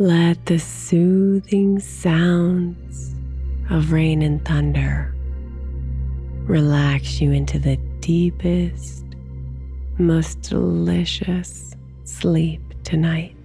Let the soothing sounds of rain and thunder relax you into the deepest, most delicious sleep tonight.